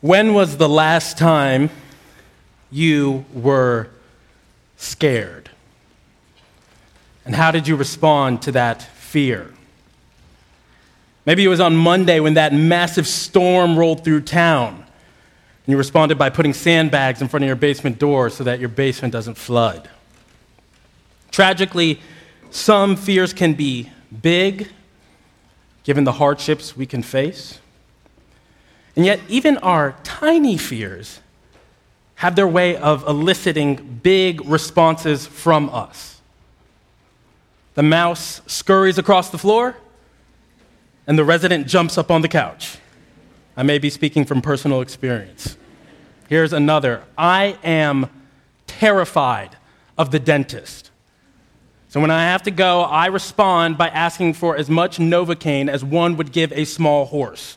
When was the last time you were scared? And how did you respond to that fear? Maybe it was on Monday when that massive storm rolled through town. And you responded by putting sandbags in front of your basement door so that your basement doesn't flood. Tragically, some fears can be big, given the hardships we can face. And yet, even our tiny fears have their way of eliciting big responses from us. The mouse scurries across the floor, and the resident jumps up on the couch. I may be speaking from personal experience. Here's another I am terrified of the dentist. So when I have to go, I respond by asking for as much Novocaine as one would give a small horse.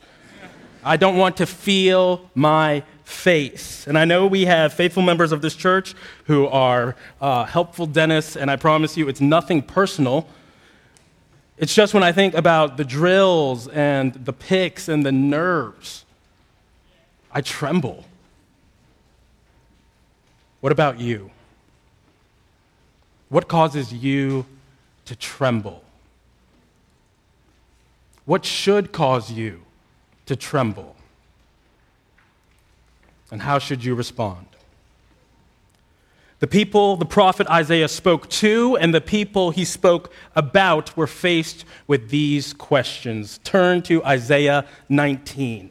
I don't want to feel my face. And I know we have faithful members of this church who are uh, helpful dentists, and I promise you it's nothing personal. It's just when I think about the drills and the picks and the nerves, I tremble. What about you? What causes you to tremble? What should cause you to tremble? And how should you respond? The people the prophet Isaiah spoke to and the people he spoke about were faced with these questions. Turn to Isaiah 19.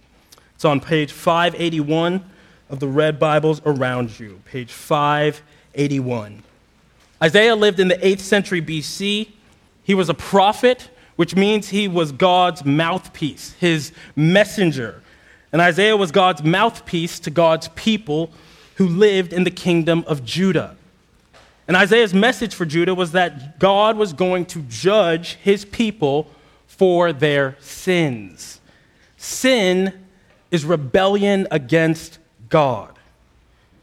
It's on page 581 of the red Bibles around you. Page 581. Isaiah lived in the 8th century BC. He was a prophet which means he was God's mouthpiece, his messenger. And Isaiah was God's mouthpiece to God's people who lived in the kingdom of Judah. And Isaiah's message for Judah was that God was going to judge his people for their sins. Sin is rebellion against God,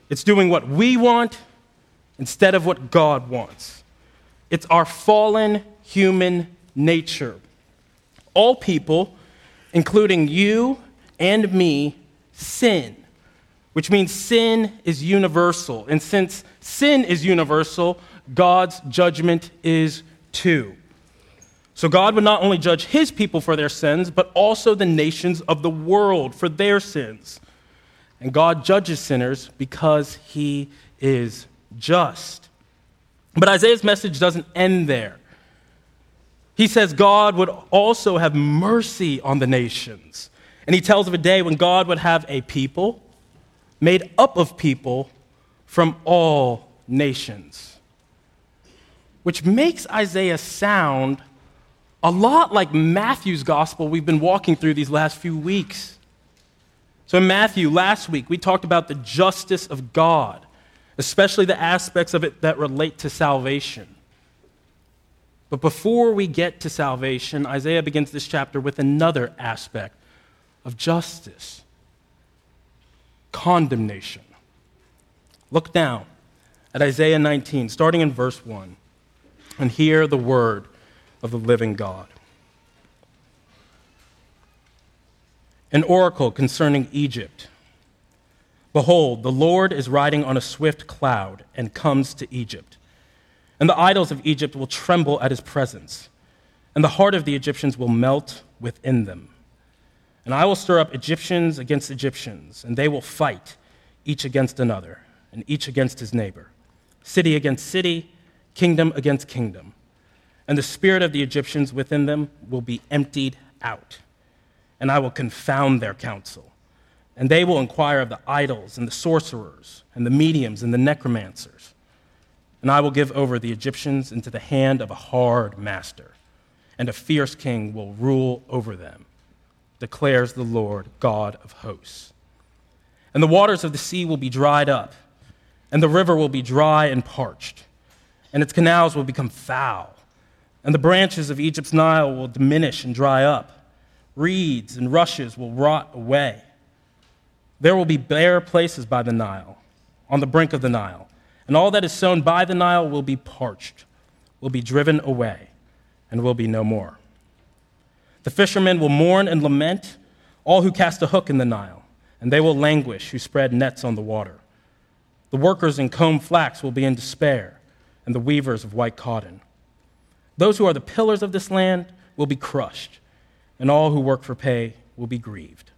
it's doing what we want instead of what God wants. It's our fallen human nature. All people, including you and me, sin, which means sin is universal. And since sin is universal, God's judgment is too. So God would not only judge his people for their sins, but also the nations of the world for their sins. And God judges sinners because he is just. But Isaiah's message doesn't end there. He says God would also have mercy on the nations. And he tells of a day when God would have a people made up of people from all nations. Which makes Isaiah sound a lot like Matthew's gospel we've been walking through these last few weeks. So, in Matthew, last week, we talked about the justice of God, especially the aspects of it that relate to salvation. But before we get to salvation, Isaiah begins this chapter with another aspect of justice condemnation. Look down at Isaiah 19, starting in verse 1, and hear the word of the living God. An oracle concerning Egypt. Behold, the Lord is riding on a swift cloud and comes to Egypt and the idols of Egypt will tremble at his presence, and the heart of the Egyptians will melt within them. And I will stir up Egyptians against Egyptians, and they will fight, each against another, and each against his neighbor, city against city, kingdom against kingdom. And the spirit of the Egyptians within them will be emptied out, and I will confound their counsel. And they will inquire of the idols, and the sorcerers, and the mediums, and the necromancers and I will give over the Egyptians into the hand of a hard master, and a fierce king will rule over them, declares the Lord God of hosts. And the waters of the sea will be dried up, and the river will be dry and parched, and its canals will become foul, and the branches of Egypt's Nile will diminish and dry up. Reeds and rushes will rot away. There will be bare places by the Nile, on the brink of the Nile and all that is sown by the Nile will be parched, will be driven away, and will be no more. The fishermen will mourn and lament, all who cast a hook in the Nile. and they will languish who spread nets on the water. The workers in comb flax will be in despair, and the weavers of white cotton. Those who are the pillars of this land will be crushed, and all who work for pay will be grieved.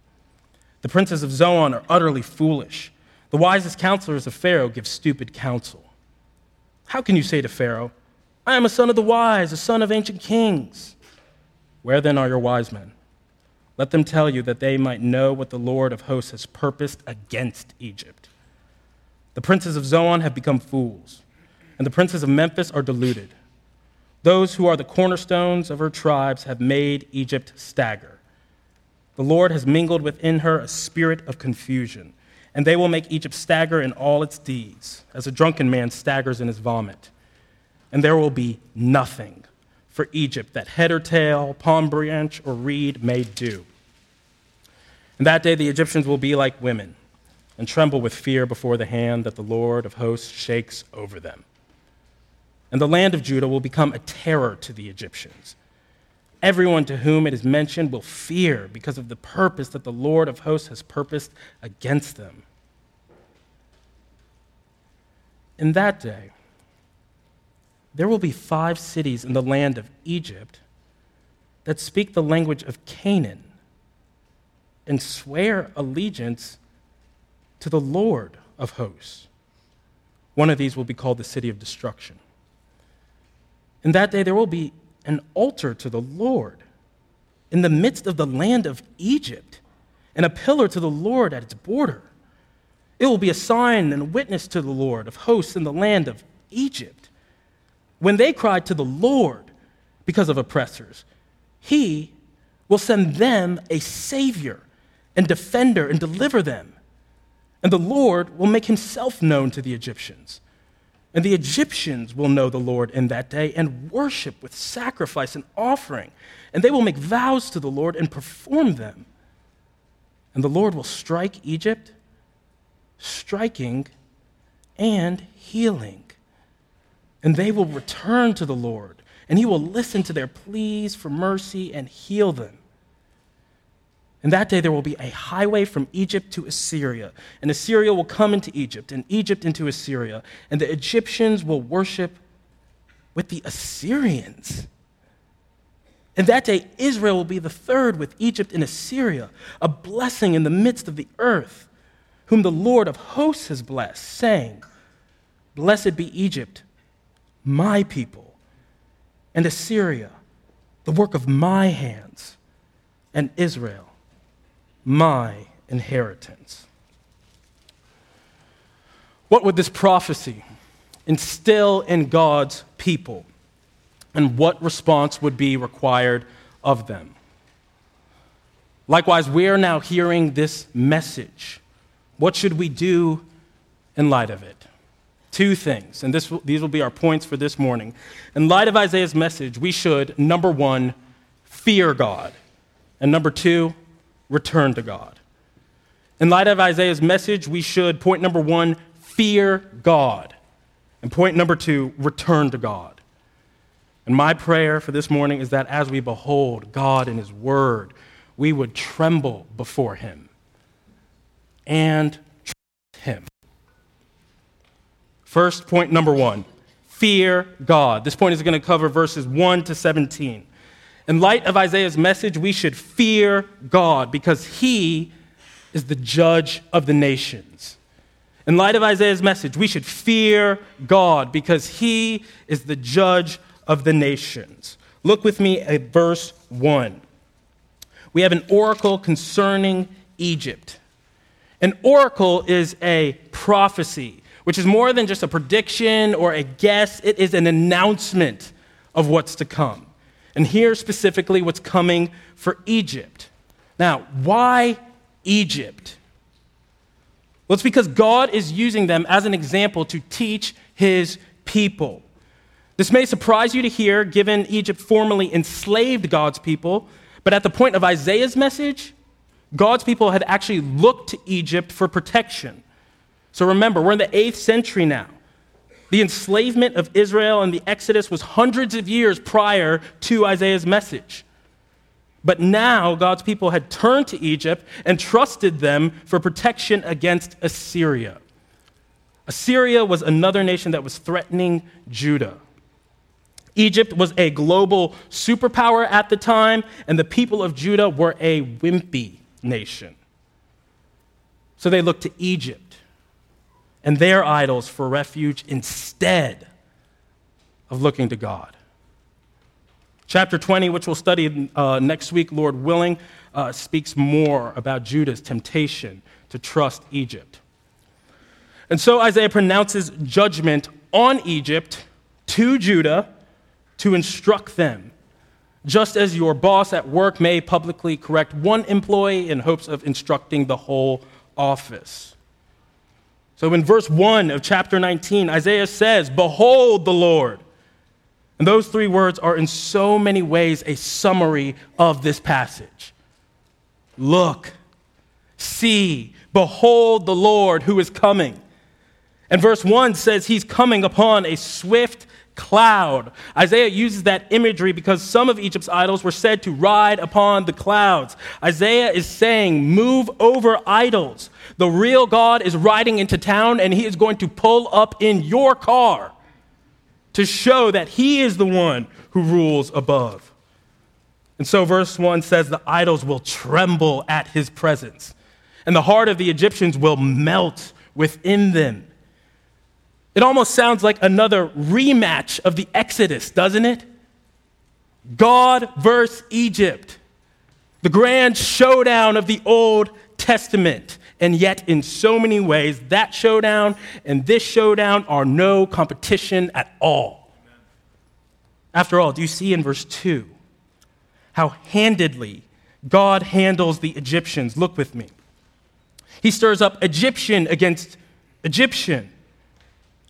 The princes of Zoan are utterly foolish. The wisest counselors of Pharaoh give stupid counsel. How can you say to Pharaoh, I am a son of the wise, a son of ancient kings? Where then are your wise men? Let them tell you that they might know what the Lord of hosts has purposed against Egypt. The princes of Zoan have become fools, and the princes of Memphis are deluded. Those who are the cornerstones of her tribes have made Egypt stagger. The Lord has mingled within her a spirit of confusion, and they will make Egypt stagger in all its deeds, as a drunken man staggers in his vomit. And there will be nothing for Egypt that head or tail, palm branch, or reed may do. And that day the Egyptians will be like women and tremble with fear before the hand that the Lord of hosts shakes over them. And the land of Judah will become a terror to the Egyptians. Everyone to whom it is mentioned will fear because of the purpose that the Lord of hosts has purposed against them. In that day, there will be five cities in the land of Egypt that speak the language of Canaan and swear allegiance to the Lord of hosts. One of these will be called the city of destruction. In that day, there will be an altar to the Lord in the midst of the land of Egypt, and a pillar to the Lord at its border. It will be a sign and a witness to the Lord of hosts in the land of Egypt. When they cry to the Lord because of oppressors, he will send them a savior and defender and deliver them. And the Lord will make himself known to the Egyptians and the Egyptians will know the Lord in that day and worship with sacrifice and offering. And they will make vows to the Lord and perform them. And the Lord will strike Egypt, striking and healing. And they will return to the Lord, and he will listen to their pleas for mercy and heal them. In that day, there will be a highway from Egypt to Assyria, and Assyria will come into Egypt, and Egypt into Assyria, and the Egyptians will worship with the Assyrians. In that day, Israel will be the third with Egypt and Assyria, a blessing in the midst of the earth, whom the Lord of hosts has blessed, saying, Blessed be Egypt, my people, and Assyria, the work of my hands, and Israel my inheritance. What would this prophecy instill in God's people? And what response would be required of them? Likewise, we are now hearing this message. What should we do in light of it? Two things, and this, these will be our points for this morning. In light of Isaiah's message, we should, number one, fear God. And number two, return to God. In light of Isaiah's message, we should, point number one, fear God. And point number two, return to God. And my prayer for this morning is that as we behold God and His Word, we would tremble before Him and trust Him. First, point number one fear God. This point is going to cover verses 1 to 17. In light of Isaiah's message, we should fear God because he is the judge of the nations. In light of Isaiah's message, we should fear God because he is the judge of the nations. Look with me at verse 1. We have an oracle concerning Egypt. An oracle is a prophecy, which is more than just a prediction or a guess, it is an announcement of what's to come. And here specifically, what's coming for Egypt. Now, why Egypt? Well, it's because God is using them as an example to teach his people. This may surprise you to hear, given Egypt formerly enslaved God's people, but at the point of Isaiah's message, God's people had actually looked to Egypt for protection. So remember, we're in the 8th century now. The enslavement of Israel and the Exodus was hundreds of years prior to Isaiah's message. But now God's people had turned to Egypt and trusted them for protection against Assyria. Assyria was another nation that was threatening Judah. Egypt was a global superpower at the time, and the people of Judah were a wimpy nation. So they looked to Egypt and their idols for refuge instead of looking to God. Chapter 20, which we'll study uh, next week, Lord willing, uh, speaks more about Judah's temptation to trust Egypt. And so Isaiah pronounces judgment on Egypt to Judah to instruct them, just as your boss at work may publicly correct one employee in hopes of instructing the whole office. So in verse 1 of chapter 19, Isaiah says, Behold the Lord and those three words are in so many ways a summary of this passage. Look, see, behold the Lord who is coming. And verse 1 says he's coming upon a swift cloud. Isaiah uses that imagery because some of Egypt's idols were said to ride upon the clouds. Isaiah is saying, Move over idols. The real God is riding into town and he is going to pull up in your car to show that he is the one who rules above. And so, verse 1 says, The idols will tremble at his presence, and the heart of the Egyptians will melt within them. It almost sounds like another rematch of the Exodus, doesn't it? God versus Egypt, the grand showdown of the Old Testament. And yet, in so many ways, that showdown and this showdown are no competition at all. After all, do you see in verse 2 how handedly God handles the Egyptians? Look with me. He stirs up Egyptian against Egyptian,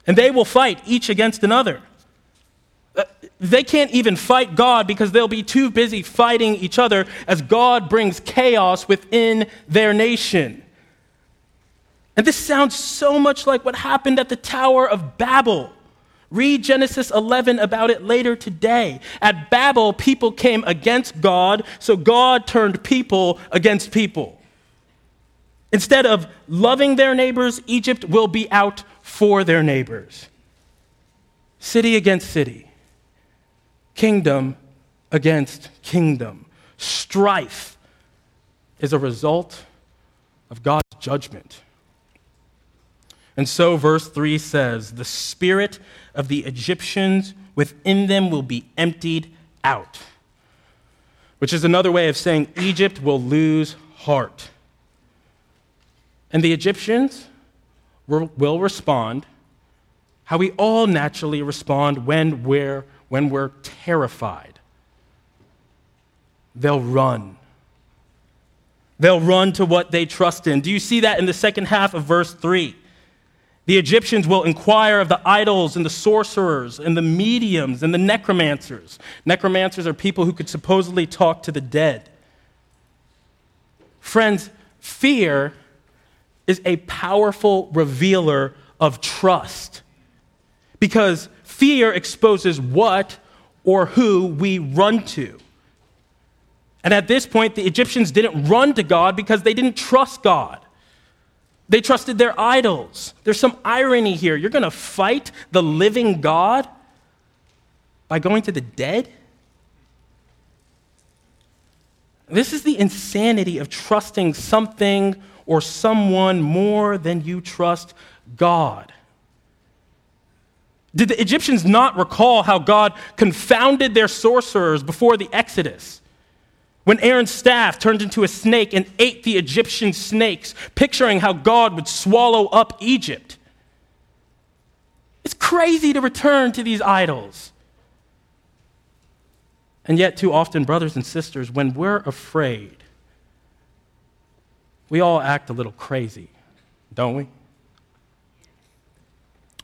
and they will fight each against another. Uh, they can't even fight God because they'll be too busy fighting each other as God brings chaos within their nation. And this sounds so much like what happened at the Tower of Babel. Read Genesis 11 about it later today. At Babel, people came against God, so God turned people against people. Instead of loving their neighbors, Egypt will be out for their neighbors. City against city, kingdom against kingdom. Strife is a result of God's judgment. And so, verse 3 says, The spirit of the Egyptians within them will be emptied out, which is another way of saying Egypt will lose heart. And the Egyptians will respond how we all naturally respond when we're, when we're terrified. They'll run. They'll run to what they trust in. Do you see that in the second half of verse 3? The Egyptians will inquire of the idols and the sorcerers and the mediums and the necromancers. Necromancers are people who could supposedly talk to the dead. Friends, fear is a powerful revealer of trust because fear exposes what or who we run to. And at this point, the Egyptians didn't run to God because they didn't trust God. They trusted their idols. There's some irony here. You're going to fight the living God by going to the dead? This is the insanity of trusting something or someone more than you trust God. Did the Egyptians not recall how God confounded their sorcerers before the Exodus? When Aaron's staff turned into a snake and ate the Egyptian snakes, picturing how God would swallow up Egypt. It's crazy to return to these idols. And yet, too often, brothers and sisters, when we're afraid, we all act a little crazy, don't we?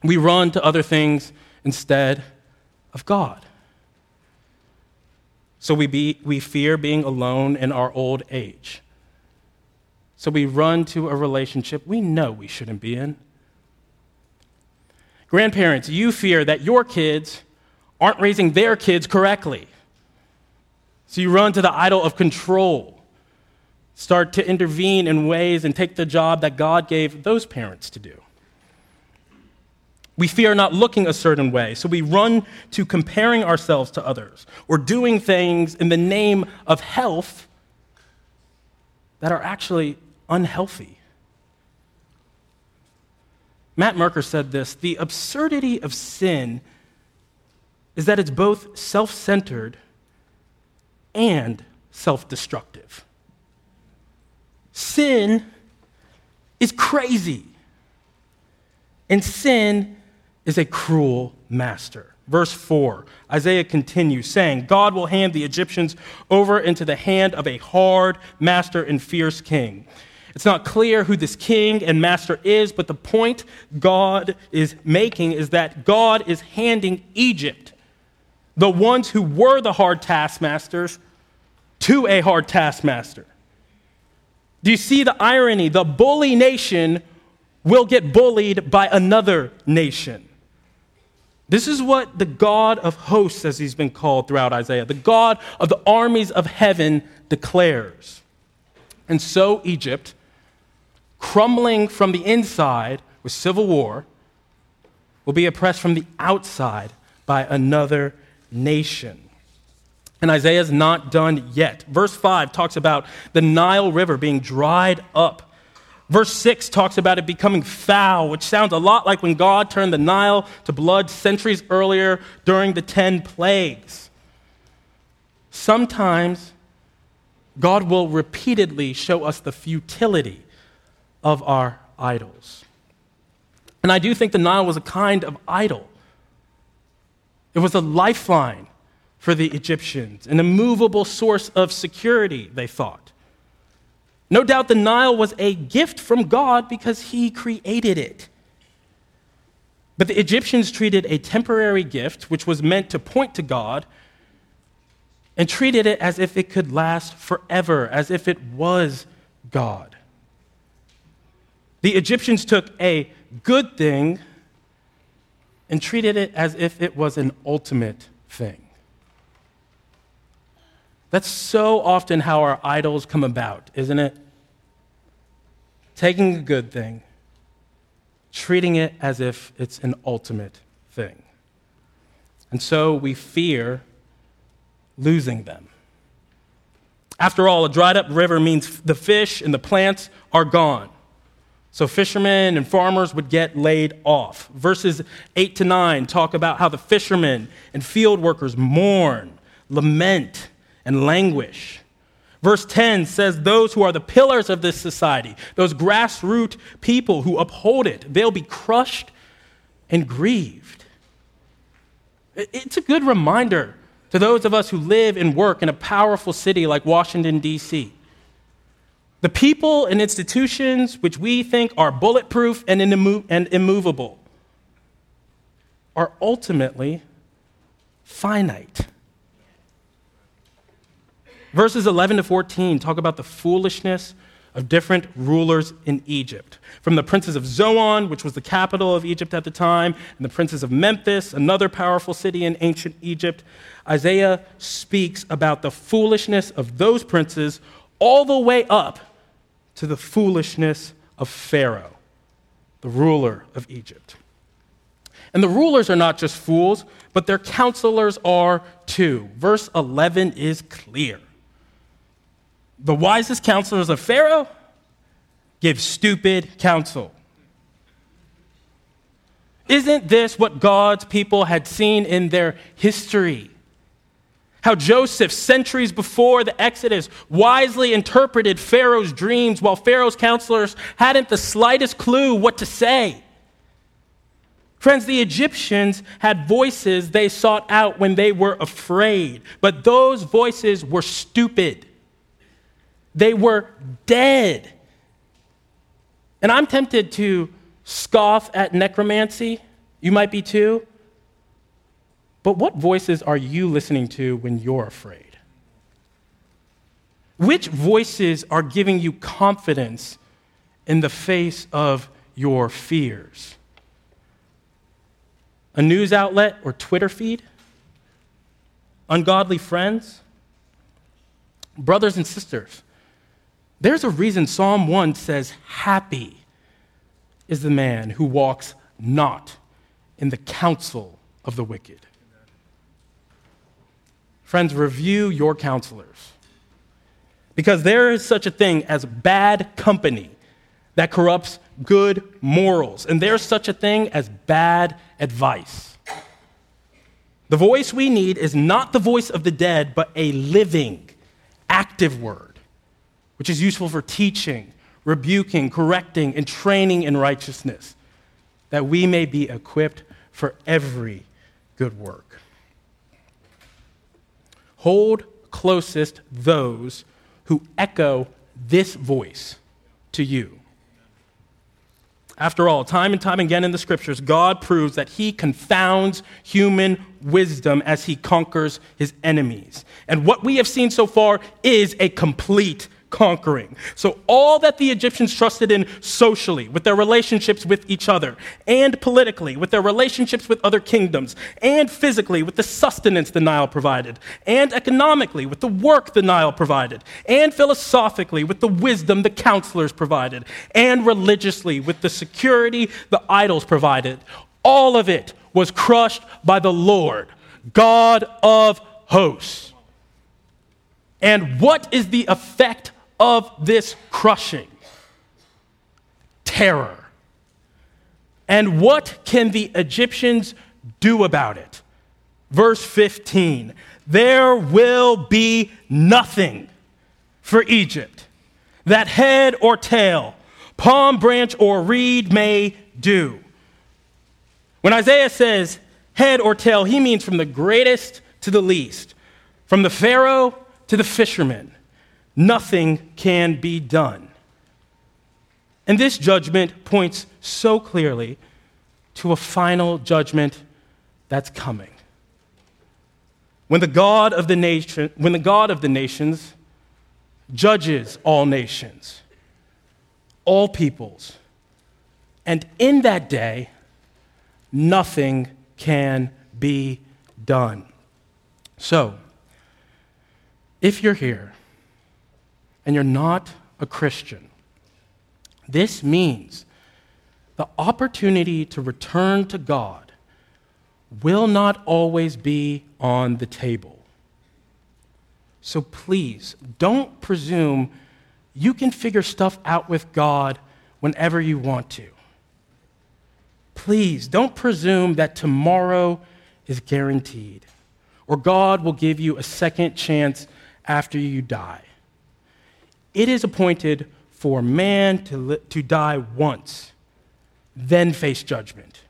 We run to other things instead of God. So we, be, we fear being alone in our old age. So we run to a relationship we know we shouldn't be in. Grandparents, you fear that your kids aren't raising their kids correctly. So you run to the idol of control, start to intervene in ways and take the job that God gave those parents to do. We fear not looking a certain way, so we run to comparing ourselves to others or doing things in the name of health that are actually unhealthy. Matt Merker said this The absurdity of sin is that it's both self centered and self destructive. Sin is crazy, and sin is a cruel master. Verse 4, Isaiah continues saying, God will hand the Egyptians over into the hand of a hard master and fierce king. It's not clear who this king and master is, but the point God is making is that God is handing Egypt, the ones who were the hard taskmasters, to a hard taskmaster. Do you see the irony? The bully nation will get bullied by another nation. This is what the God of hosts, as he's been called throughout Isaiah, the God of the armies of heaven declares. And so Egypt, crumbling from the inside with civil war, will be oppressed from the outside by another nation. And Isaiah's not done yet. Verse 5 talks about the Nile River being dried up Verse 6 talks about it becoming foul, which sounds a lot like when God turned the Nile to blood centuries earlier during the 10 plagues. Sometimes God will repeatedly show us the futility of our idols. And I do think the Nile was a kind of idol. It was a lifeline for the Egyptians, an immovable source of security, they thought. No doubt the Nile was a gift from God because he created it. But the Egyptians treated a temporary gift, which was meant to point to God, and treated it as if it could last forever, as if it was God. The Egyptians took a good thing and treated it as if it was an ultimate thing. That's so often how our idols come about, isn't it? Taking a good thing, treating it as if it's an ultimate thing. And so we fear losing them. After all, a dried up river means the fish and the plants are gone. So fishermen and farmers would get laid off. Verses 8 to 9 talk about how the fishermen and field workers mourn, lament, and languish. Verse 10 says, Those who are the pillars of this society, those grassroots people who uphold it, they'll be crushed and grieved. It's a good reminder to those of us who live and work in a powerful city like Washington, D.C. The people and institutions which we think are bulletproof and and immovable are ultimately finite. Verses 11 to 14 talk about the foolishness of different rulers in Egypt. From the princes of Zoan, which was the capital of Egypt at the time, and the princes of Memphis, another powerful city in ancient Egypt, Isaiah speaks about the foolishness of those princes all the way up to the foolishness of Pharaoh, the ruler of Egypt. And the rulers are not just fools, but their counselors are too. Verse 11 is clear. The wisest counselors of Pharaoh give stupid counsel. Isn't this what God's people had seen in their history? How Joseph, centuries before the Exodus, wisely interpreted Pharaoh's dreams while Pharaoh's counselors hadn't the slightest clue what to say. Friends, the Egyptians had voices they sought out when they were afraid, but those voices were stupid. They were dead. And I'm tempted to scoff at necromancy. You might be too. But what voices are you listening to when you're afraid? Which voices are giving you confidence in the face of your fears? A news outlet or Twitter feed? Ungodly friends? Brothers and sisters, there's a reason Psalm 1 says, Happy is the man who walks not in the counsel of the wicked. Friends, review your counselors. Because there is such a thing as bad company that corrupts good morals, and there's such a thing as bad advice. The voice we need is not the voice of the dead, but a living, active word, which is useful for teaching, rebuking, correcting, and training in righteousness, that we may be equipped for every good work. Hold closest those who echo this voice to you. After all, time and time again in the scriptures, God proves that he confounds human wisdom as he conquers his enemies. And what we have seen so far is a complete conquering. So, all that the Egyptians trusted in socially, with their relationships with each other, and politically, with their relationships with other kingdoms, and physically, with the sustenance the Nile provided, and economically, with the work the Nile provided, and philosophically, with the wisdom the counselors provided, and religiously, with the security the idols provided, all of it was crushed by the Lord, God of hosts. And what is the effect of this crushing terror. And what can the Egyptians do about it? Verse 15 There will be nothing for Egypt that head or tail, palm branch or reed may do. When Isaiah says head or tail, he means from the greatest to the least, from the Pharaoh to the fisherman nothing can be done. And this judgment points so clearly to a final judgment that's coming. When the God of the nation, when the God of the nations judges all nations, all peoples, and in that day nothing can be done. So, if you're here and you're not a Christian, this means the opportunity to return to God will not always be on the table. So please, don't presume you can figure stuff out with God whenever you want to. Please, don't presume that tomorrow is guaranteed or God will give you a second chance after you die. It is appointed for man to, li- to die once, then face judgment.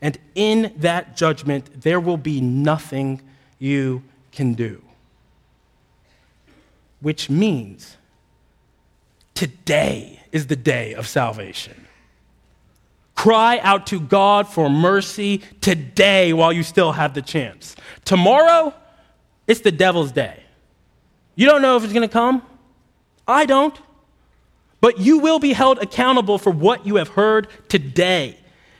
And in that judgment, there will be nothing you can do. Which means today is the day of salvation. Cry out to God for mercy today while you still have the chance. Tomorrow, it's the devil's day. You don't know if it's going to come. I don't. But you will be held accountable for what you have heard today.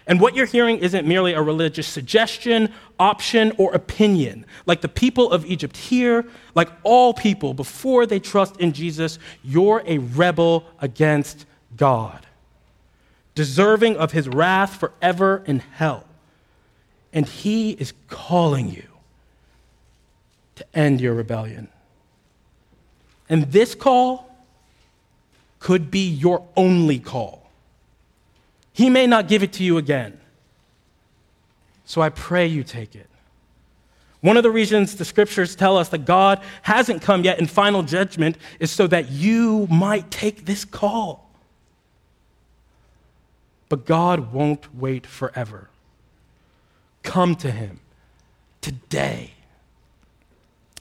And what you're hearing isn't merely a religious suggestion, option, or opinion. Like the people of Egypt here, like all people before they trust in Jesus, you're a rebel against God, deserving of his wrath forever in hell. And he is calling you to end your rebellion. And this call could be your only call. He may not give it to you again. So I pray you take it. One of the reasons the scriptures tell us that God hasn't come yet in final judgment is so that you might take this call. But God won't wait forever. Come to Him today.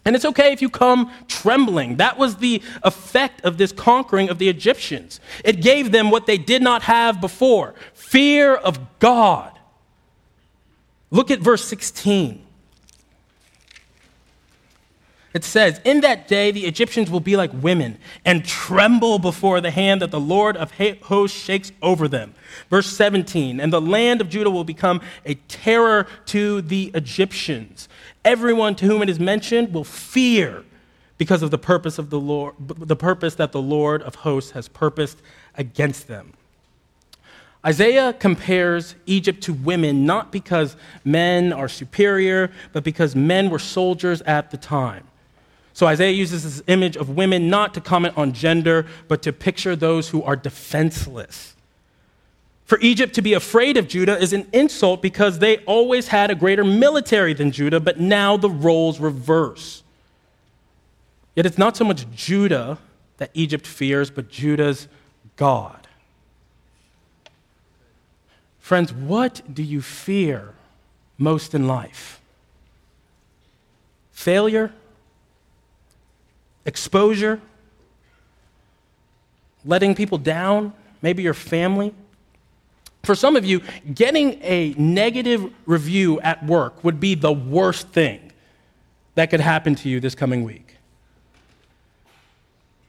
And it's okay if you come trembling. That was the effect of this conquering of the Egyptians. It gave them what they did not have before fear of God. Look at verse 16. It says, In that day the Egyptians will be like women and tremble before the hand that the Lord of hosts shakes over them. Verse 17, and the land of Judah will become a terror to the Egyptians. Everyone to whom it is mentioned will fear because of the purpose of the Lord, the purpose that the Lord of hosts has purposed against them. Isaiah compares Egypt to women not because men are superior, but because men were soldiers at the time. So Isaiah uses this image of women not to comment on gender, but to picture those who are defenseless. For Egypt to be afraid of Judah is an insult because they always had a greater military than Judah, but now the roles reverse. Yet it's not so much Judah that Egypt fears, but Judah's God. Friends, what do you fear most in life? Failure? Exposure? Letting people down? Maybe your family? For some of you, getting a negative review at work would be the worst thing that could happen to you this coming week.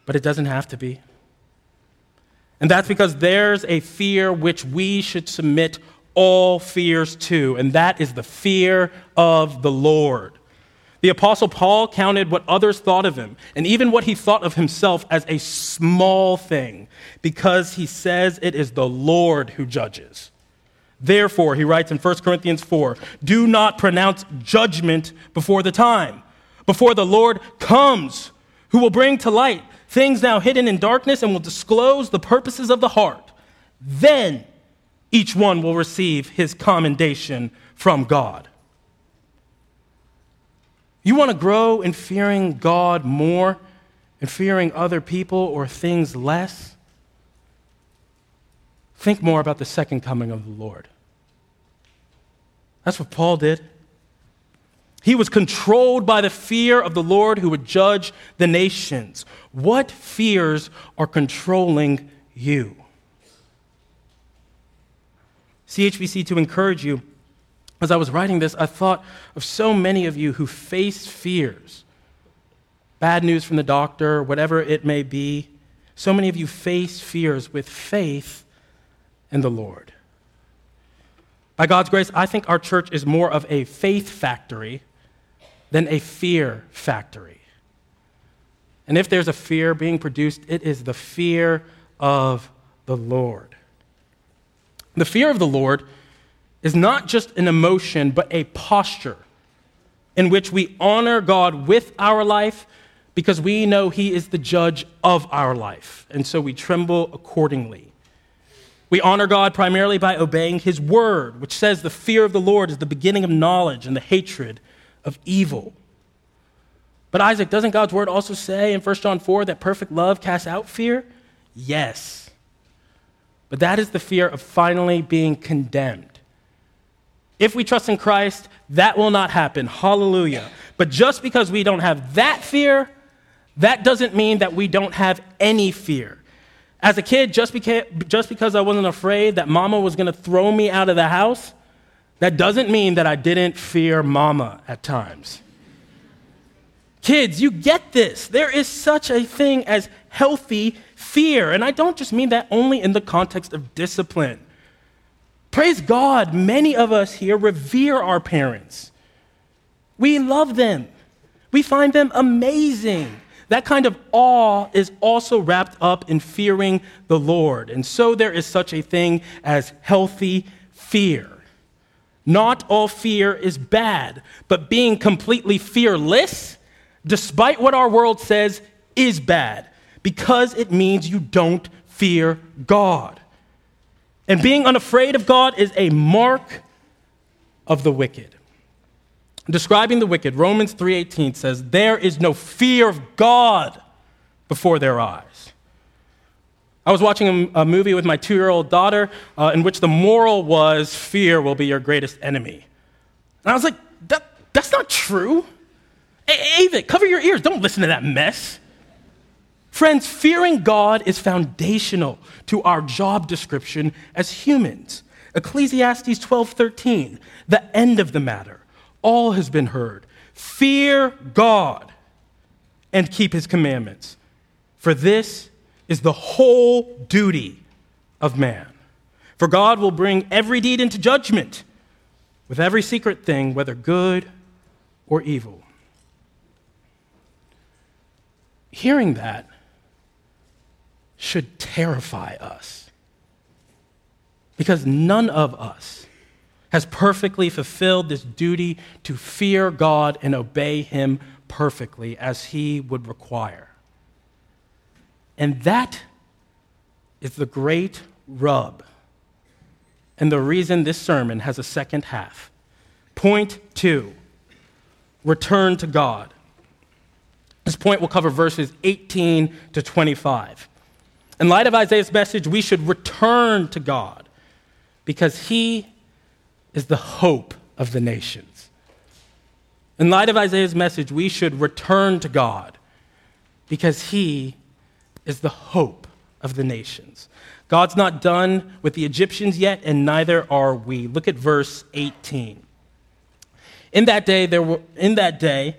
But it doesn't have to be. And that's because there's a fear which we should submit all fears to, and that is the fear of the Lord. The Apostle Paul counted what others thought of him, and even what he thought of himself, as a small thing, because he says it is the Lord who judges. Therefore, he writes in 1 Corinthians 4 do not pronounce judgment before the time, before the Lord comes, who will bring to light things now hidden in darkness and will disclose the purposes of the heart. Then each one will receive his commendation from God. You want to grow in fearing God more and fearing other people or things less? Think more about the second coming of the Lord. That's what Paul did. He was controlled by the fear of the Lord who would judge the nations. What fears are controlling you? CHBC, to encourage you, as I was writing this, I thought of so many of you who face fears bad news from the doctor, whatever it may be. So many of you face fears with faith in the Lord. By God's grace, I think our church is more of a faith factory than a fear factory. And if there's a fear being produced, it is the fear of the Lord. The fear of the Lord is not just an emotion, but a posture in which we honor God with our life because we know He is the judge of our life. And so we tremble accordingly. We honor God primarily by obeying His word, which says the fear of the Lord is the beginning of knowledge and the hatred of evil. But Isaac, doesn't God's word also say in 1 John 4 that perfect love casts out fear? Yes. But that is the fear of finally being condemned. If we trust in Christ, that will not happen. Hallelujah. But just because we don't have that fear, that doesn't mean that we don't have any fear. As a kid, just because, just because I wasn't afraid that mama was going to throw me out of the house, that doesn't mean that I didn't fear mama at times. Kids, you get this. There is such a thing as healthy fear. And I don't just mean that only in the context of discipline. Praise God, many of us here revere our parents. We love them, we find them amazing. That kind of awe is also wrapped up in fearing the Lord. And so there is such a thing as healthy fear. Not all fear is bad, but being completely fearless, despite what our world says, is bad because it means you don't fear God. And being unafraid of God is a mark of the wicked. Describing the wicked, Romans 3:18 says, "There is no fear of God before their eyes." I was watching a, movie with my two year old daughter uh, in which the moral was fear will be your greatest enemy. And I was like, that, that's not true. Hey, cover your ears. Don't listen to that mess. Friends, fearing God is foundational to our job description as humans. Ecclesiastes 12:13, the end of the matter. All has been heard. Fear God and keep his commandments. For this is the whole duty of man. For God will bring every deed into judgment with every secret thing, whether good or evil. hearing that should terrify us. Because none of us has perfectly fulfilled this duty to fear God and obey Him perfectly as He would require. And that is the great rub and the reason this sermon has a second half. Point two return to God. This point will cover verses 18 to 25. In light of Isaiah's message, we should return to God because he is the hope of the nations. In light of Isaiah's message, we should return to God because he is the hope of the nations. God's not done with the Egyptians yet, and neither are we. Look at verse 18. In that day, there will, in that day,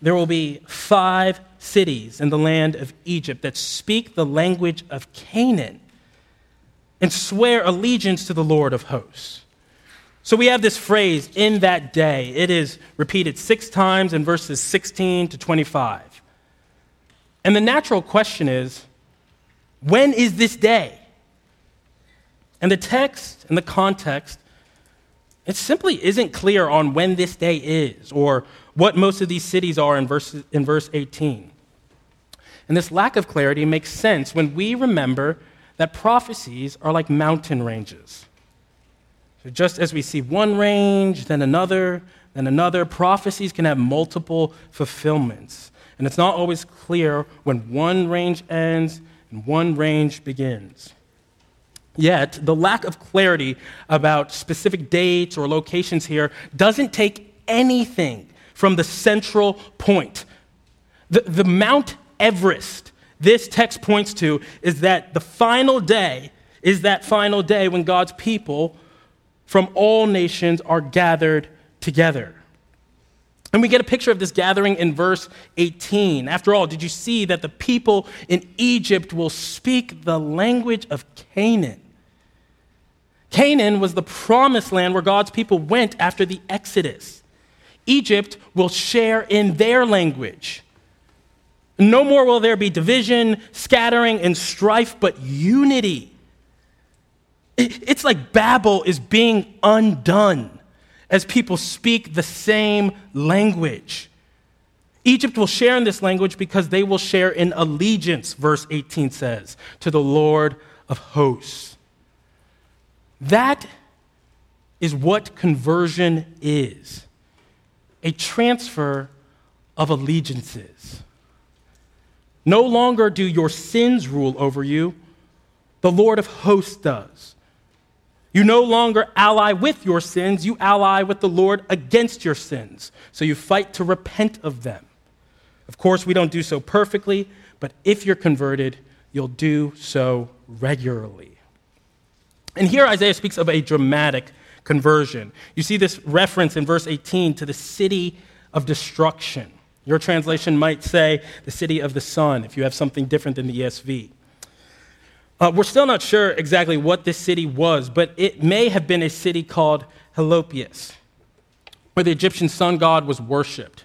there will be five cities in the land of Egypt that speak the language of Canaan and swear allegiance to the Lord of hosts. So we have this phrase, in that day. It is repeated six times in verses 16 to 25. And the natural question is when is this day? And the text and the context, it simply isn't clear on when this day is or what most of these cities are in verse, in verse 18. And this lack of clarity makes sense when we remember that prophecies are like mountain ranges. So just as we see one range, then another, then another, prophecies can have multiple fulfillments. And it's not always clear when one range ends and one range begins. Yet, the lack of clarity about specific dates or locations here doesn't take anything from the central point. The, the Mount Everest this text points to is that the final day is that final day when God's people from all nations are gathered together. And we get a picture of this gathering in verse 18. After all, did you see that the people in Egypt will speak the language of Canaan? Canaan was the promised land where God's people went after the Exodus. Egypt will share in their language. No more will there be division, scattering, and strife, but unity. It's like Babel is being undone as people speak the same language. Egypt will share in this language because they will share in allegiance, verse 18 says, to the Lord of hosts. That is what conversion is a transfer of allegiances. No longer do your sins rule over you, the Lord of hosts does. You no longer ally with your sins, you ally with the Lord against your sins. So you fight to repent of them. Of course, we don't do so perfectly, but if you're converted, you'll do so regularly. And here Isaiah speaks of a dramatic conversion. You see this reference in verse 18 to the city of destruction. Your translation might say the city of the sun, if you have something different than the ESV. Uh, we're still not sure exactly what this city was, but it may have been a city called Heliopolis, where the Egyptian sun god was worshipped.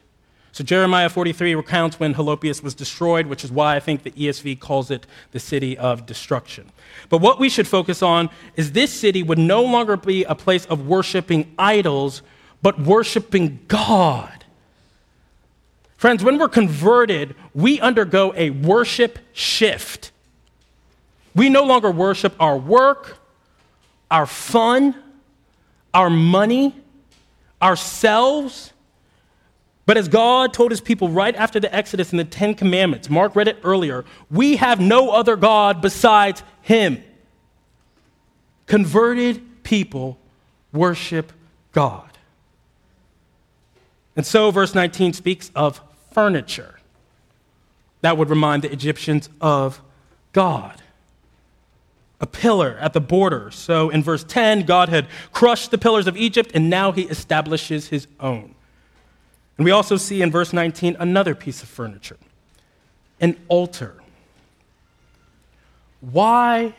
So Jeremiah 43 recounts when Heliopolis was destroyed, which is why I think the ESV calls it the city of destruction. But what we should focus on is this city would no longer be a place of worshiping idols, but worshiping God. Friends, when we're converted, we undergo a worship shift. We no longer worship our work, our fun, our money, ourselves but as God told his people right after the Exodus in the Ten Commandments, Mark read it earlier, we have no other God besides him. Converted people worship God. And so, verse 19 speaks of furniture that would remind the Egyptians of God. A pillar at the border. So, in verse 10, God had crushed the pillars of Egypt, and now he establishes his own. And we also see in verse 19 another piece of furniture an altar. Why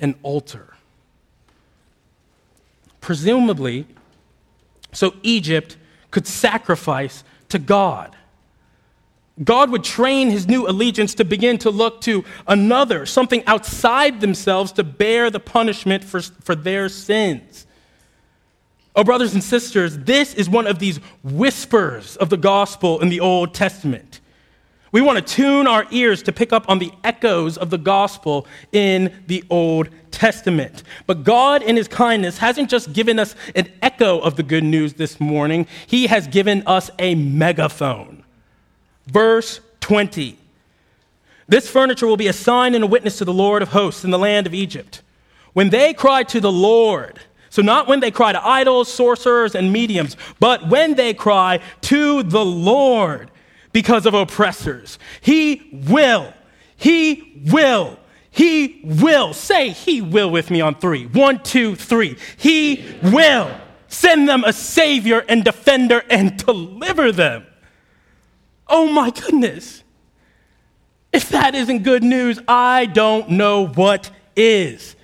an altar? Presumably, so Egypt could sacrifice to God. God would train his new allegiance to begin to look to another, something outside themselves, to bear the punishment for, for their sins. Oh, brothers and sisters, this is one of these whispers of the gospel in the Old Testament. We want to tune our ears to pick up on the echoes of the gospel in the Old Testament. But God, in His kindness, hasn't just given us an echo of the good news this morning, He has given us a megaphone. Verse 20 This furniture will be a sign and a witness to the Lord of hosts in the land of Egypt. When they cry to the Lord, so, not when they cry to idols, sorcerers, and mediums, but when they cry to the Lord because of oppressors. He will, He will, He will. Say, He will with me on three. One, two, three. He will send them a Savior and defender and deliver them. Oh my goodness. If that isn't good news, I don't know what is.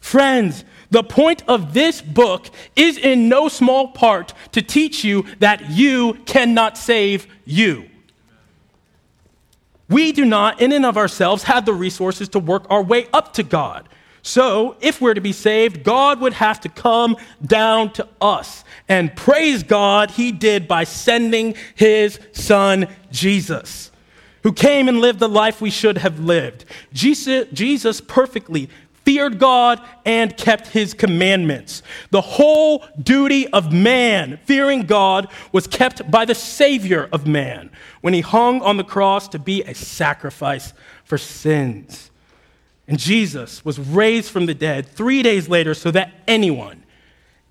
Friends, the point of this book is in no small part to teach you that you cannot save you. We do not, in and of ourselves, have the resources to work our way up to God. So, if we're to be saved, God would have to come down to us. And praise God, He did by sending His Son, Jesus, who came and lived the life we should have lived. Jesus, perfectly feared God and kept his commandments. The whole duty of man, fearing God, was kept by the Savior of man when he hung on the cross to be a sacrifice for sins. And Jesus was raised from the dead three days later so that anyone,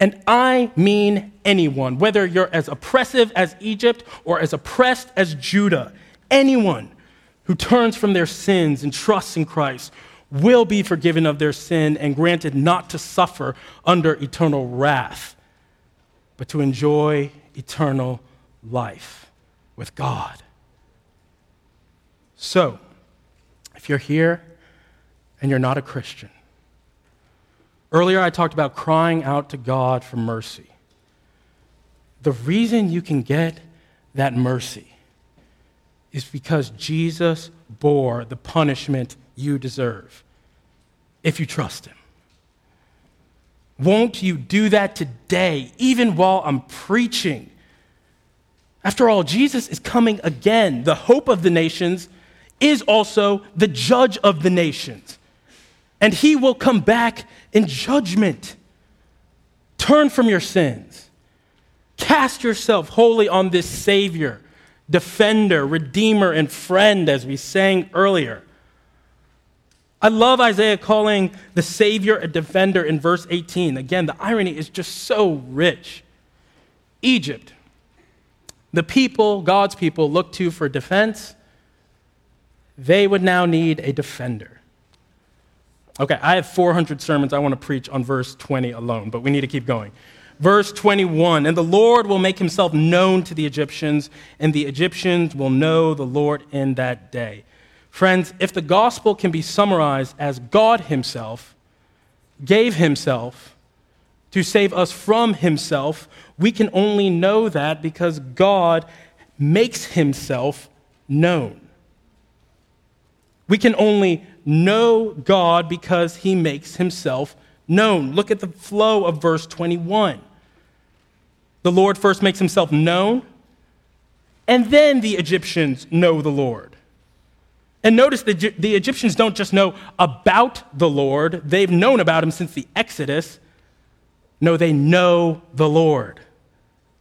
and I mean anyone, whether you're as oppressive as Egypt or as oppressed as Judah, anyone who turns from their sins and trusts in Christ will be forgiven of their sin and granted not to suffer under eternal wrath, but to enjoy eternal life with God. So, if you're here and you're not a Christian, earlier I talked about crying out to God for mercy. The reason you can get that mercy is because Jesus bore the punishment you deserve if you trust Him. Won't you do that today, even while I'm preaching? After all, Jesus is coming again. The hope of the nations is also the judge of the nations. And he will come back in judgment. Turn from your sins. Cast yourself wholly on this Savior, defender, redeemer, and friend, as we sang earlier. I love Isaiah calling the Savior a defender in verse 18. Again, the irony is just so rich. Egypt, the people, God's people, look to for defense, they would now need a defender. Okay, I have 400 sermons I want to preach on verse 20 alone, but we need to keep going. Verse 21 And the Lord will make himself known to the Egyptians, and the Egyptians will know the Lord in that day. Friends, if the gospel can be summarized as God Himself gave Himself to save us from Himself, we can only know that because God makes Himself known. We can only know God because He makes Himself known. Look at the flow of verse 21. The Lord first makes Himself known, and then the Egyptians know the Lord. And notice the, the Egyptians don't just know about the Lord, they've known about him since the Exodus. No, they know the Lord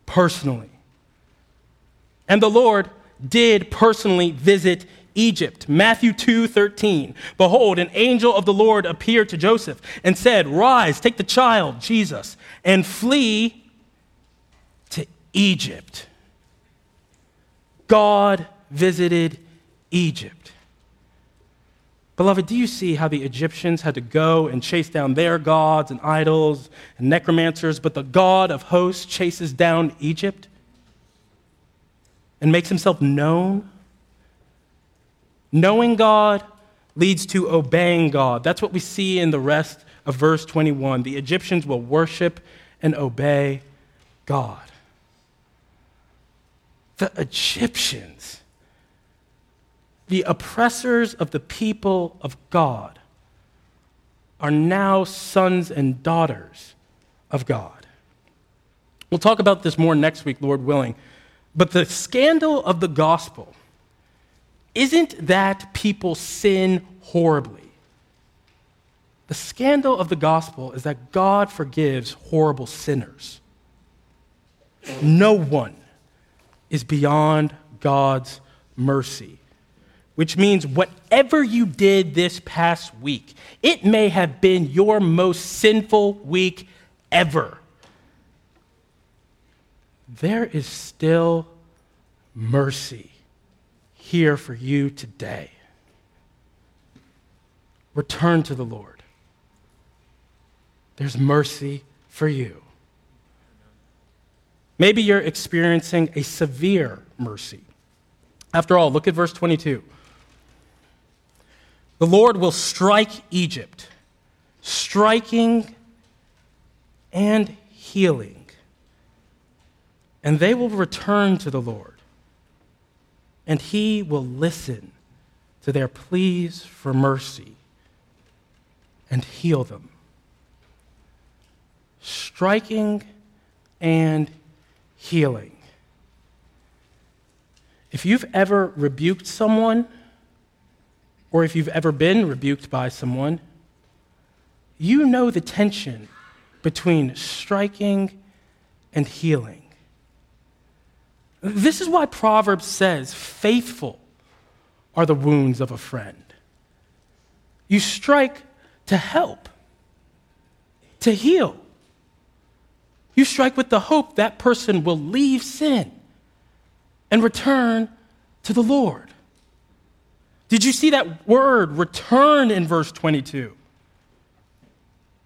personally. And the Lord did personally visit Egypt. Matthew 2:13. Behold, an angel of the Lord appeared to Joseph and said, "Rise, take the child, Jesus, and flee to Egypt." God visited Egypt. Beloved, do you see how the Egyptians had to go and chase down their gods and idols and necromancers, but the God of hosts chases down Egypt and makes himself known? Knowing God leads to obeying God. That's what we see in the rest of verse 21. The Egyptians will worship and obey God. The Egyptians the oppressors of the people of God are now sons and daughters of God. We'll talk about this more next week, Lord willing. But the scandal of the gospel isn't that people sin horribly. The scandal of the gospel is that God forgives horrible sinners. No one is beyond God's mercy, which means whatever you did this past week, it may have been your most sinful week ever. There is still mercy here for you today. Return to the Lord. There's mercy for you. Maybe you're experiencing a severe mercy. After all, look at verse 22. The Lord will strike Egypt, striking and healing, and they will return to the Lord, and he will listen to their pleas for mercy and heal them. Striking and healing. If you've ever rebuked someone, or if you've ever been rebuked by someone, you know the tension between striking and healing. This is why Proverbs says, faithful are the wounds of a friend. You strike to help, to heal. You strike with the hope that person will leave sin and return to the Lord. Did you see that word return in verse 22?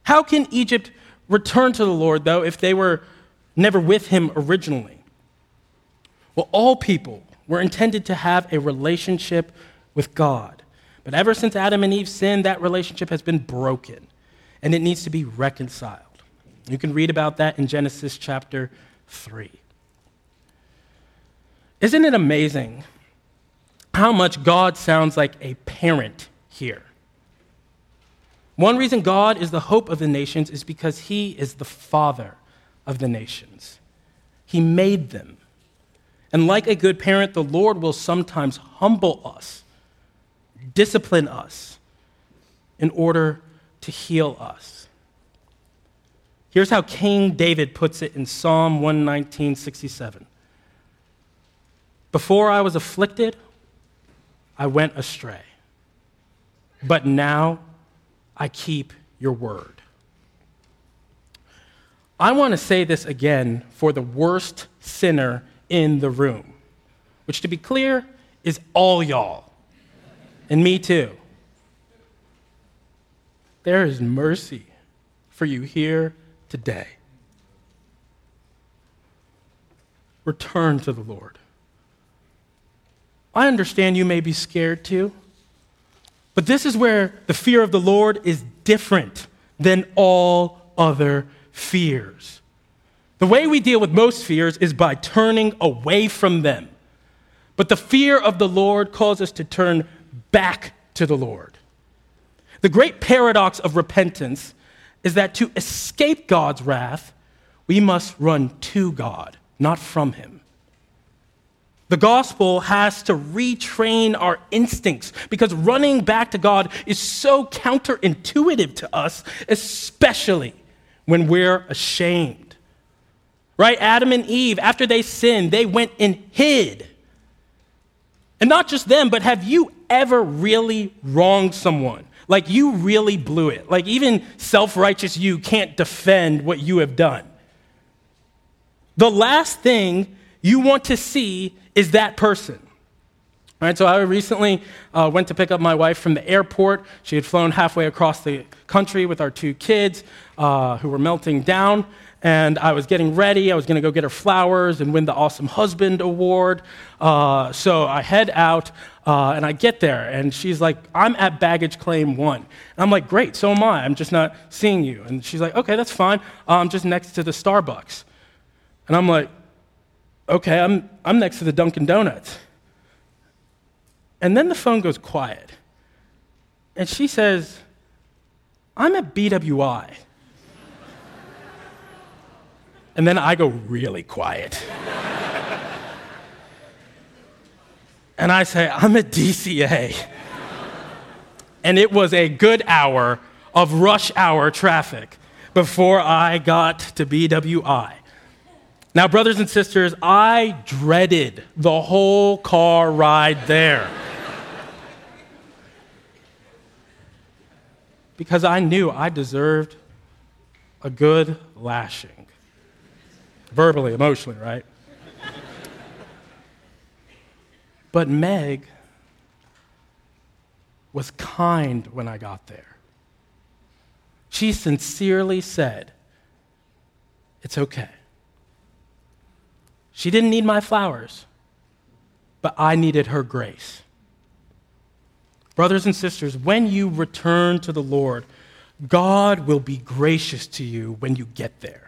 How can Egypt return to the Lord, though, if they were never with him originally? Well, all people were intended to have a relationship with God. But ever since Adam and Eve sinned, that relationship has been broken and it needs to be reconciled. You can read about that in Genesis chapter 3. Isn't it amazing how much God sounds like a parent here? One reason God is the hope of the nations is because he is the father of the nations. He made them. And like a good parent, the Lord will sometimes humble us, discipline us in order to heal us. Here's how King David puts it in Psalm 119:67. Before I was afflicted, I went astray. But now I keep your word. I want to say this again for the worst sinner in the room, which, to be clear, is all y'all, and me too. There is mercy for you here today. Return to the Lord. I understand you may be scared too, but this is where the fear of the Lord is different than all other fears. The way we deal with most fears is by turning away from them. But the fear of the Lord calls us to turn back to the Lord. The great paradox of repentance is that to escape God's wrath, we must run to God, not from Him. The gospel has to retrain our instincts because running back to God is so counterintuitive to us, especially when we're ashamed. Right? Adam and Eve, after they sinned, they went and hid. And not just them, but have you ever really wronged someone? Like you really blew it. Like even self righteous you can't defend what you have done. The last thing you want to see is that person. All right, so I recently uh, went to pick up my wife from the airport. She had flown halfway across the country with our two kids uh, who were melting down. And I was getting ready. I was going to go get her flowers and win the Awesome Husband Award. Uh, so I head out uh, and I get there. And she's like, I'm at baggage claim one. And I'm like, great, so am I. I'm just not seeing you. And she's like, okay, that's fine. I'm just next to the Starbucks. And I'm like, okay, I'm, I'm next to the Dunkin' Donuts. And then the phone goes quiet. And she says, I'm at BWI. And then I go really quiet. and I say, I'm at DCA. and it was a good hour of rush hour traffic before I got to BWI. Now, brothers and sisters, I dreaded the whole car ride there. because I knew I deserved a good lashing. Verbally, emotionally, right? but Meg was kind when I got there. She sincerely said, It's okay. She didn't need my flowers, but I needed her grace. Brothers and sisters, when you return to the Lord, God will be gracious to you when you get there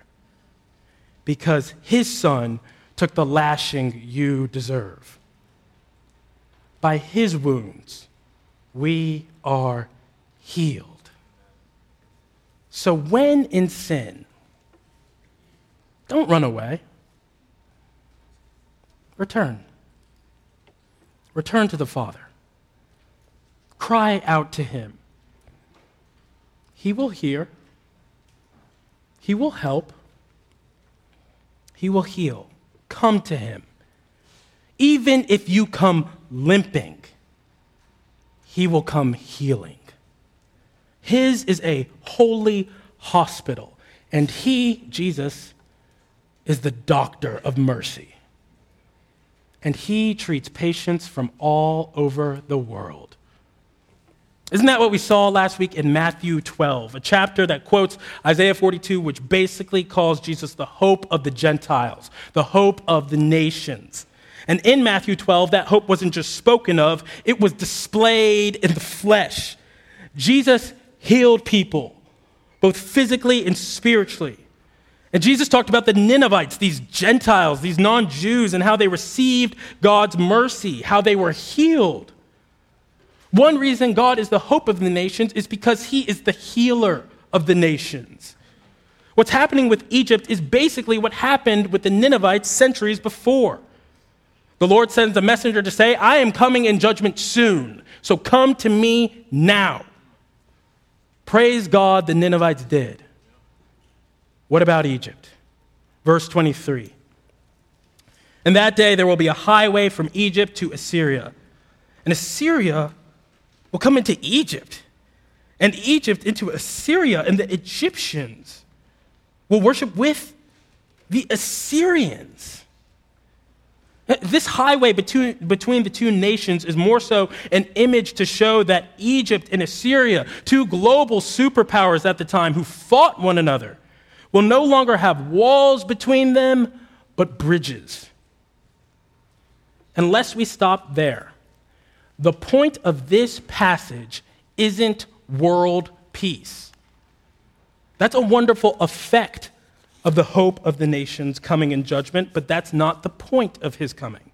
because his son took the lashing you deserve. By his wounds, we are healed. So when in sin, don't run away. Return. Return to the Father. Cry out to him. He will hear. He will help. He will heal. Come to him. Even if you come limping, he will come healing. His is a holy hospital, and he, Jesus, is the doctor of mercy. And he treats patients from all over the world. Isn't that what we saw last week in Matthew 12, a chapter that quotes Isaiah 42, which basically calls Jesus the hope of the Gentiles, the hope of the nations? And in Matthew 12, that hope wasn't just spoken of, it was displayed in the flesh. Jesus healed people, both physically and spiritually. And Jesus talked about the Ninevites, these Gentiles, these non Jews, and how they received God's mercy, how they were healed. One reason God is the hope of the nations is because he is the healer of the nations. What's happening with Egypt is basically what happened with the Ninevites centuries before. The Lord sends a messenger to say, I am coming in judgment soon, so come to me now. Praise God, the Ninevites did. What about Egypt? Verse 23. In that day there will be a highway from Egypt to Assyria. And Assyria will come into Egypt, and Egypt into Assyria, and the Egyptians will worship with the Assyrians. This highway between, between the two nations is more so an image to show that Egypt and Assyria, two global superpowers at the time who fought one another, will no longer have walls between them, but bridges. Unless we stop there, the point of this passage isn't world peace. That's a wonderful effect of the hope of the nations coming in judgment, but that's not the point of his coming.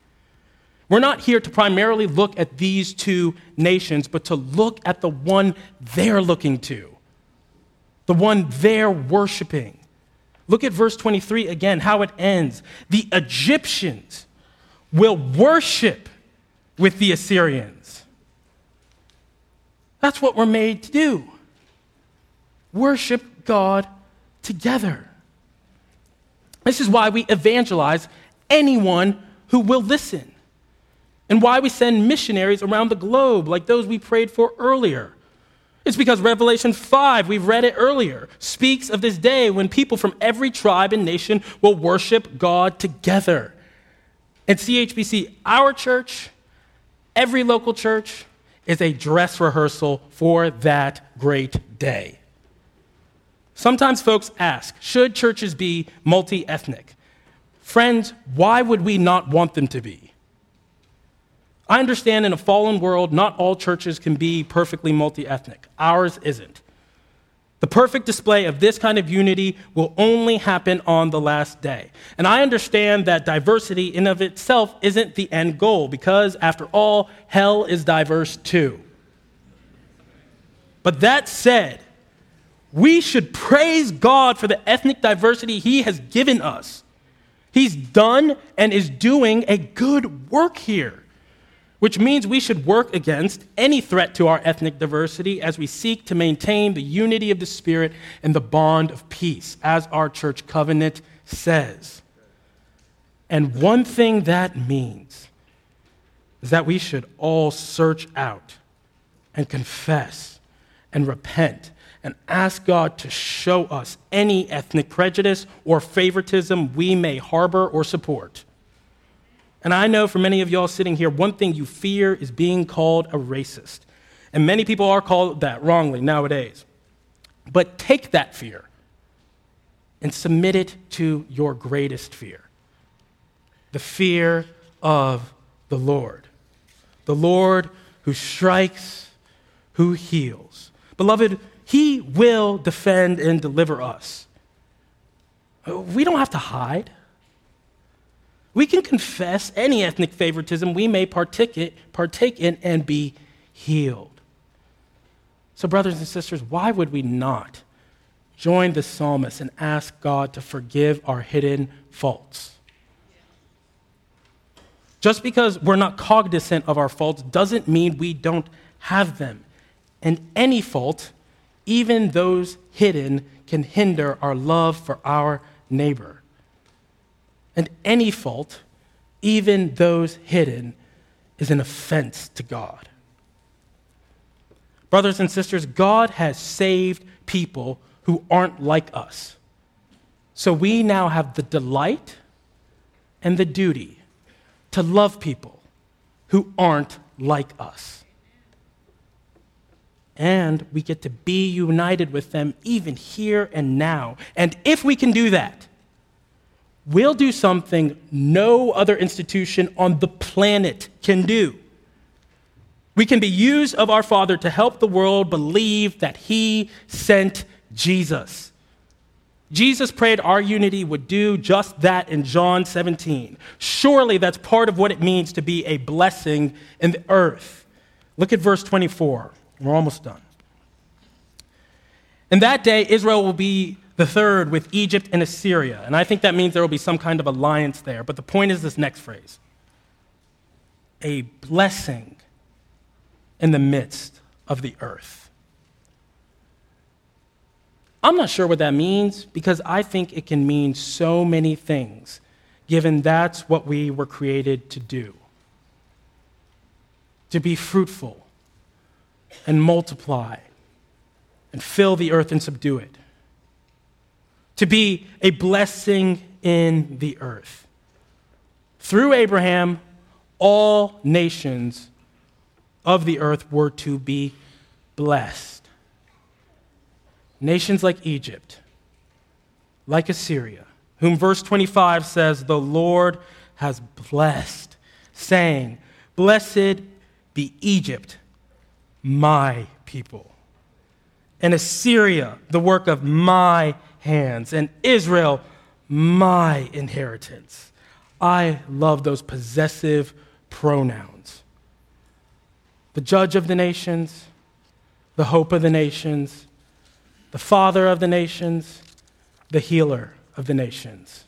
We're not here to primarily look at these two nations, but to look at the one they're looking to, the one they're worshiping. Look at verse 23 again, how it ends. The Egyptians will worship with the Assyrians. That's what we're made to do worship God together. This is why we evangelize anyone who will listen, and why we send missionaries around the globe like those we prayed for earlier. It's because Revelation 5, we've read it earlier, speaks of this day when people from every tribe and nation will worship God together. And CHBC, our church, Every local church is a dress rehearsal for that great day. Sometimes folks ask, should churches be multi ethnic? Friends, why would we not want them to be? I understand in a fallen world, not all churches can be perfectly multi ethnic. Ours isn't. The perfect display of this kind of unity will only happen on the last day. And I understand that diversity in of itself isn't the end goal because after all, hell is diverse too. But that said, we should praise God for the ethnic diversity he has given us. He's done and is doing a good work here which means we should work against any threat to our ethnic diversity as we seek to maintain the unity of the Spirit and the bond of peace, as our church covenant says. And one thing that means is that we should all search out and confess and repent and ask God to show us any ethnic prejudice or favoritism we may harbor or support. And I know for many of y'all sitting here, one thing you fear is being called a racist. And many people are called that wrongly nowadays. But take that fear and submit it to your greatest fear the fear of the Lord. The Lord who strikes, who heals. Beloved, He will defend and deliver us. We don't have to hide. We can confess any ethnic favoritism we may partake in and be healed. So, brothers and sisters, why would we not join the psalmist and ask God to forgive our hidden faults? Just because we're not cognizant of our faults doesn't mean we don't have them. And any fault, even those hidden, can hinder our love for our neighbor. And any fault, even those hidden, is an offense to God. Brothers and sisters, God has saved people who aren't like us. So we now have the delight and the duty to love people who aren't like us. And we get to be united with them even here and now. And if we can do that, we'll do something no other institution on the planet can do. We can be used of our Father to help the world believe that He sent Jesus. Jesus prayed our unity would do just that in John 17. Surely that's part of what it means to be a blessing in the earth. Look at verse 24. We're almost done. In that day, Israel will be the third with Egypt and Assyria. And I think that means there will be some kind of alliance there. But the point is this next phrase a blessing in the midst of the earth. I'm not sure what that means because I think it can mean so many things, given that's what we were created to do to be fruitful and multiply and fill the earth and subdue it to be a blessing in the earth. Through Abraham, all nations of the earth were to be blessed. Nations like Egypt, like Assyria, whom verse 25 says, The Lord has blessed, saying, Blessed be Egypt, my people, and Assyria, the work of my hands, and Israel, my inheritance. I love those possessive pronouns. The judge of the nations, the hope of the nations, the father of the nations, the healer of the nations.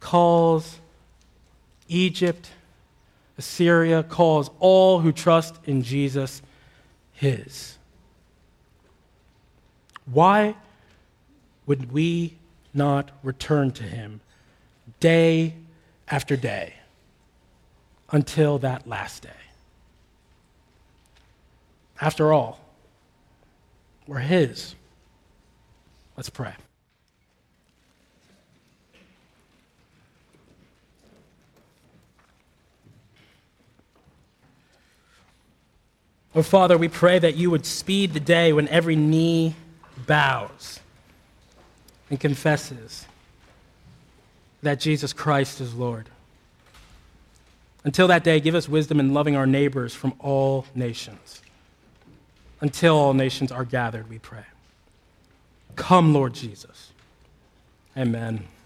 Calls Egypt, Assyria, calls all who trust in Jesus his. Why? Would we not return to him day after day until that last day? After all, we're his. Let's pray. Oh, Father, we pray that you would speed the day when every knee bows and confesses that Jesus Christ is Lord. Until that day, give us wisdom in loving our neighbors from all nations. Until all nations are gathered, we pray. Come, Lord Jesus. Amen.